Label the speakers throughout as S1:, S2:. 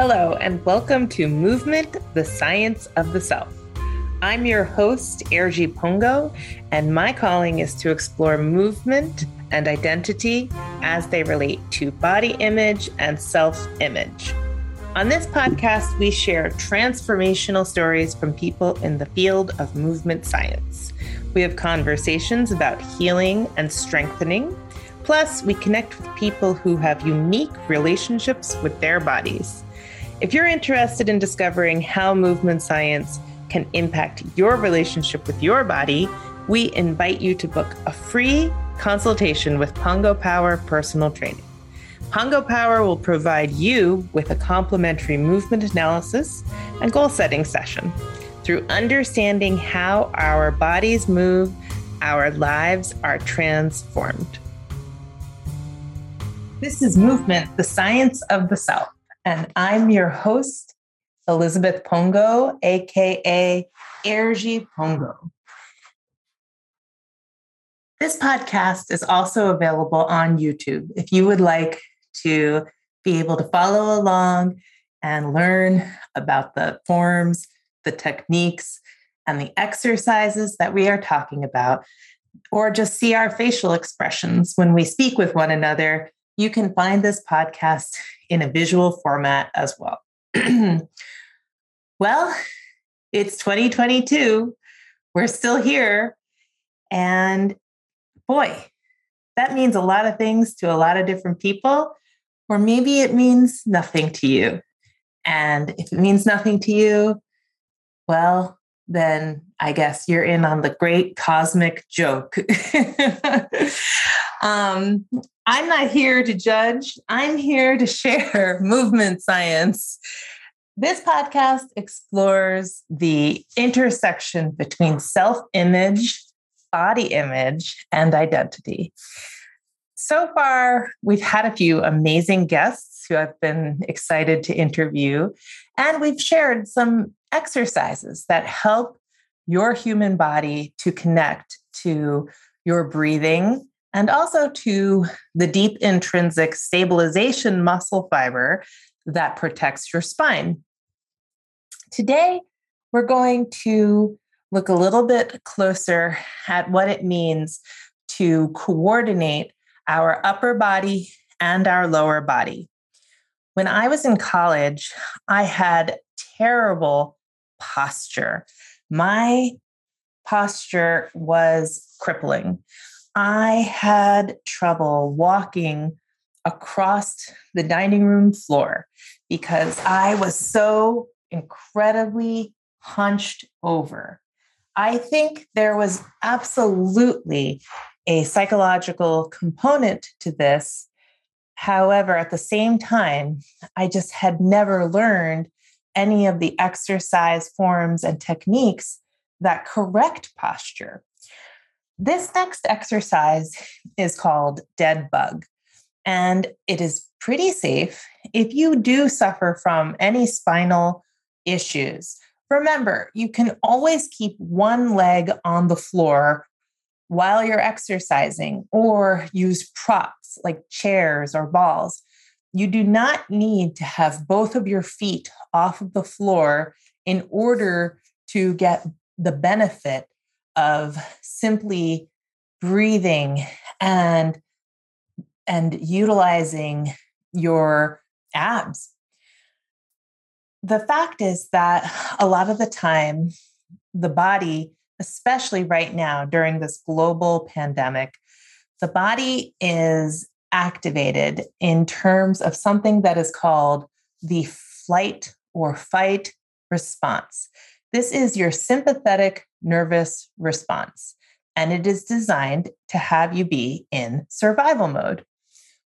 S1: Hello, and welcome to Movement, the Science of the Self. I'm your host, Erji Pongo, and my calling is to explore movement and identity as they relate to body image and self image. On this podcast, we share transformational stories from people in the field of movement science. We have conversations about healing and strengthening. Plus, we connect with people who have unique relationships with their bodies. If you're interested in discovering how movement science can impact your relationship with your body, we invite you to book a free consultation with Pongo Power Personal Training. Pongo Power will provide you with a complimentary movement analysis and goal setting session. Through understanding how our bodies move, our lives are transformed. This is Movement, the Science of the Self and I'm your host, Elizabeth Pongo, aka Erji Pongo. This podcast is also available on YouTube if you would like to be able to follow along and learn about the forms, the techniques, and the exercises that we are talking about, or just see our facial expressions when we speak with one another you can find this podcast in a visual format as well. well, it's 2022. We're still here. And boy, that means a lot of things to a lot of different people, or maybe it means nothing to you. And if it means nothing to you, well, then I guess you're in on the great cosmic joke. um, I'm not here to judge, I'm here to share movement science. This podcast explores the intersection between self image, body image, and identity. So far, we've had a few amazing guests who I've been excited to interview, and we've shared some exercises that help your human body to connect to your breathing and also to the deep intrinsic stabilization muscle fiber that protects your spine. Today, we're going to look a little bit closer at what it means to coordinate our upper body and our lower body. When I was in college, I had terrible posture. My posture was crippling. I had trouble walking across the dining room floor because I was so incredibly hunched over. I think there was absolutely a psychological component to this. However, at the same time, I just had never learned any of the exercise forms and techniques that correct posture. This next exercise is called Dead Bug, and it is pretty safe if you do suffer from any spinal issues. Remember, you can always keep one leg on the floor while you're exercising or use props like chairs or balls. You do not need to have both of your feet off of the floor in order to get the benefit of simply breathing and and utilizing your abs. The fact is that a lot of the time the body especially right now during this global pandemic the body is activated in terms of something that is called the flight or fight response this is your sympathetic nervous response, and it is designed to have you be in survival mode.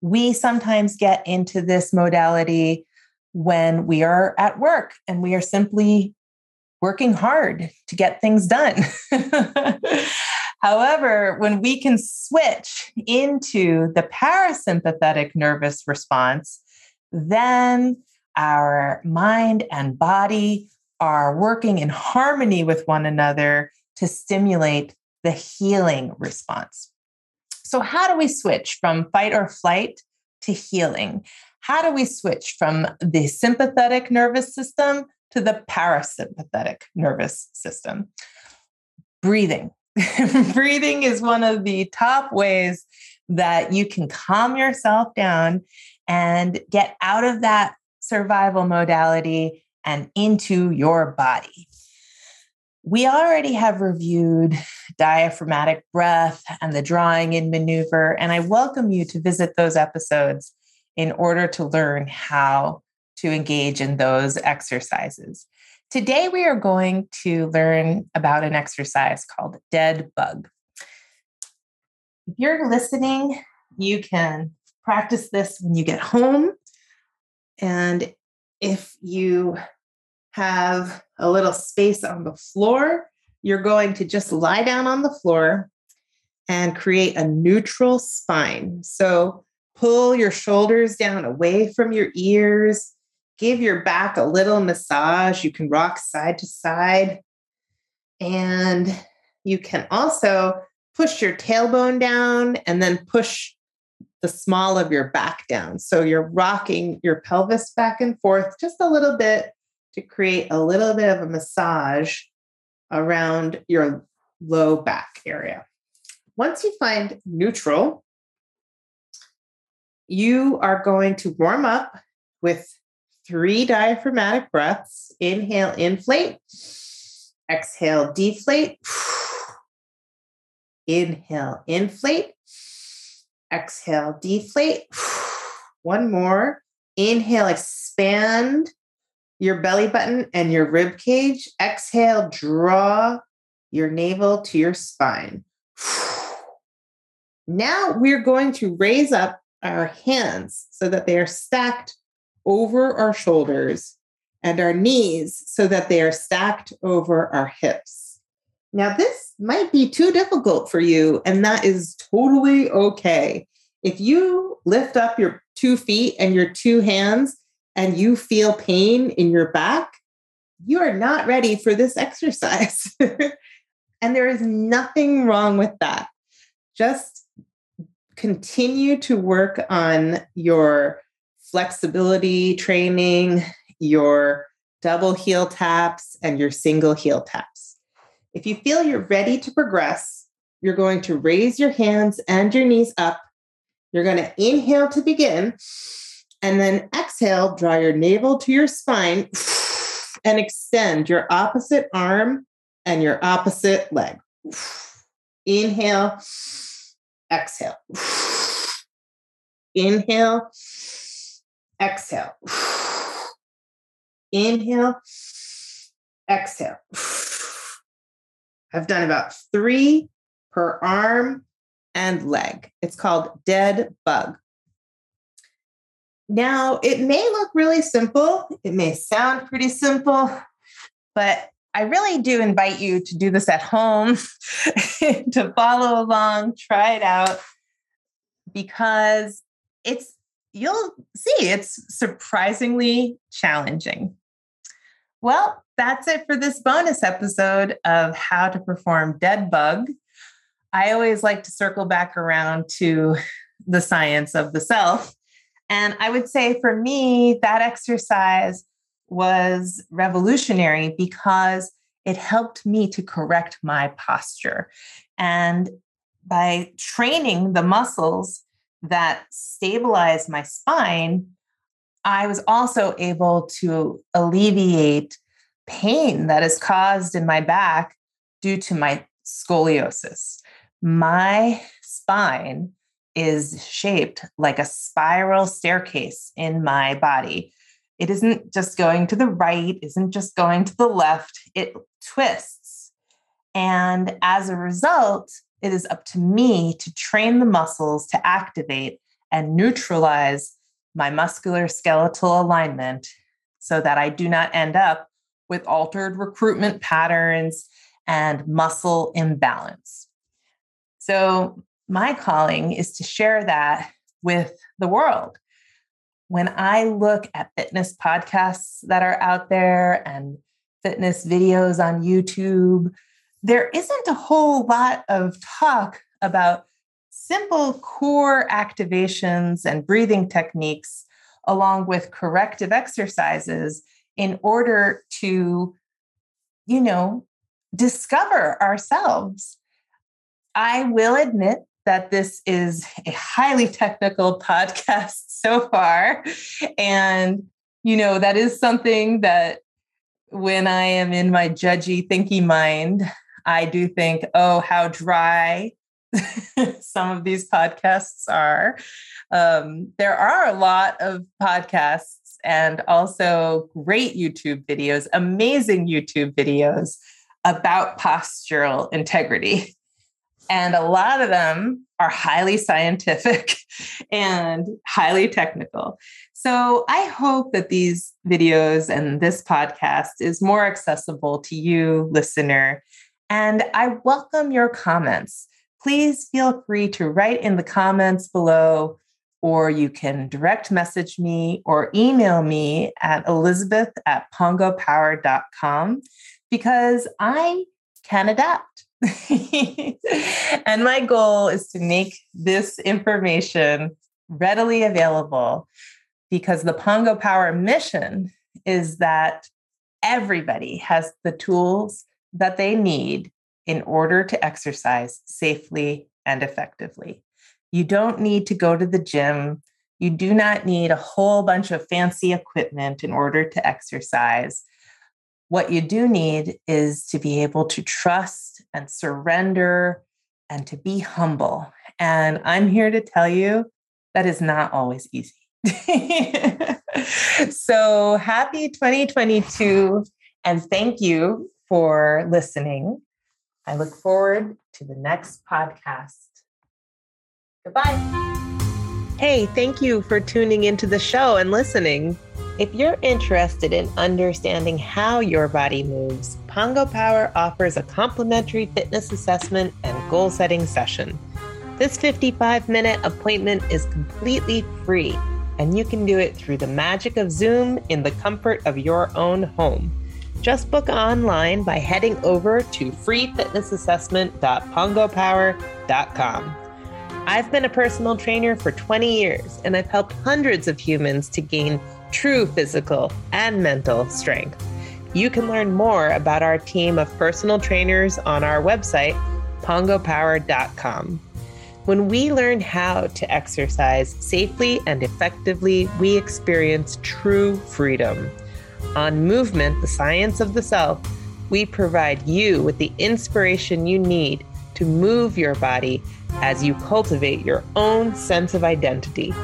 S1: We sometimes get into this modality when we are at work and we are simply working hard to get things done. However, when we can switch into the parasympathetic nervous response, then our mind and body are working in harmony with one another to stimulate the healing response. So, how do we switch from fight or flight to healing? How do we switch from the sympathetic nervous system to the parasympathetic nervous system? Breathing. Breathing is one of the top ways that you can calm yourself down and get out of that survival modality and into your body. We already have reviewed diaphragmatic breath and the drawing in maneuver, and I welcome you to visit those episodes in order to learn how to engage in those exercises. Today, we are going to learn about an exercise called Dead Bug. If you're listening, you can practice this when you get home. And if you have a little space on the floor, you're going to just lie down on the floor and create a neutral spine. So pull your shoulders down away from your ears. Give your back a little massage. You can rock side to side. And you can also push your tailbone down and then push the small of your back down. So you're rocking your pelvis back and forth just a little bit to create a little bit of a massage around your low back area. Once you find neutral, you are going to warm up with three diaphragmatic breaths. Inhale, inflate. Exhale, deflate. Inhale, inflate. Exhale, deflate. One more. Inhale, expand your belly button and your rib cage. Exhale, draw your navel to your spine. Now we're going to raise up our hands so that they are stacked over our shoulders and our knees so that they are stacked over our hips. Now, this might be too difficult for you, and that is totally okay. If you lift up your two feet and your two hands and you feel pain in your back, you are not ready for this exercise. and there is nothing wrong with that. Just continue to work on your flexibility training, your double heel taps, and your single heel taps. If you feel you're ready to progress, you're going to raise your hands and your knees up. You're going to inhale to begin and then exhale, draw your navel to your spine and extend your opposite arm and your opposite leg. Inhale, exhale. Inhale, exhale. Inhale, exhale. I've done about three per arm and leg. It's called dead bug. Now, it may look really simple, it may sound pretty simple, but I really do invite you to do this at home, to follow along, try it out, because it's, you'll see, it's surprisingly challenging. Well, that's it for this bonus episode of How to Perform Dead Bug. I always like to circle back around to the science of the self and I would say for me, that exercise was revolutionary because it helped me to correct my posture. And by training the muscles that stabilize my spine, I was also able to alleviate pain that is caused in my back due to my scoliosis. My spine is shaped like a spiral staircase in my body. It isn't just going to the right, isn't just going to the left, it twists. And as a result, it is up to me to train the muscles to activate and neutralize my muscular skeletal alignment so that I do not end up with altered recruitment patterns and muscle imbalance. So, my calling is to share that with the world. When I look at fitness podcasts that are out there and fitness videos on YouTube, there isn't a whole lot of talk about simple core activations and breathing techniques, along with corrective exercises in order to, you know, discover ourselves. I will admit that this is a highly technical podcast so far. And, you know, that is something that when I am in my judgy, thinky mind, I do think, oh, how dry some of these podcasts are. Um, there are a lot of podcasts and also great YouTube videos, amazing YouTube videos about postural integrity. And a lot of them are highly scientific and highly technical. So I hope that these videos and this podcast is more accessible to you, listener. And I welcome your comments. Please feel free to write in the comments below, or you can direct message me or email me at elizabeth at pongopower.com because I can adapt. and my goal is to make this information readily available because the Pongo Power mission is that everybody has the tools that they need in order to exercise safely and effectively. You don't need to go to the gym. You do not need a whole bunch of fancy equipment in order to exercise. What you do need is to be able to trust and surrender and to be humble. And I'm here to tell you that is not always easy. so happy 2022 and thank you for listening. I look forward to the next podcast. Goodbye. Hey, thank you for tuning into the show and listening. If you're interested in understanding how your body moves, Pongo Power offers a complimentary fitness assessment and goal setting session. This 55 minute appointment is completely free, and you can do it through the magic of Zoom in the comfort of your own home. Just book online by heading over to freefitnessassessment.pongopower.com. I've been a personal trainer for 20 years, and I've helped hundreds of humans to gain true physical and mental strength. You can learn more about our team of personal trainers on our website, pongopower.com. When we learn how to exercise safely and effectively, we experience true freedom. On Movement, the Science of the Self, we provide you with the inspiration you need to move your body as you cultivate your own sense of identity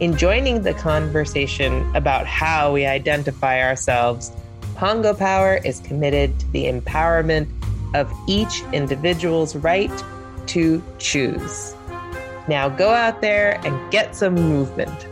S1: in joining the conversation about how we identify ourselves, Pongo Power is committed to the empowerment of each individual's right to choose. Now go out there and get some movement.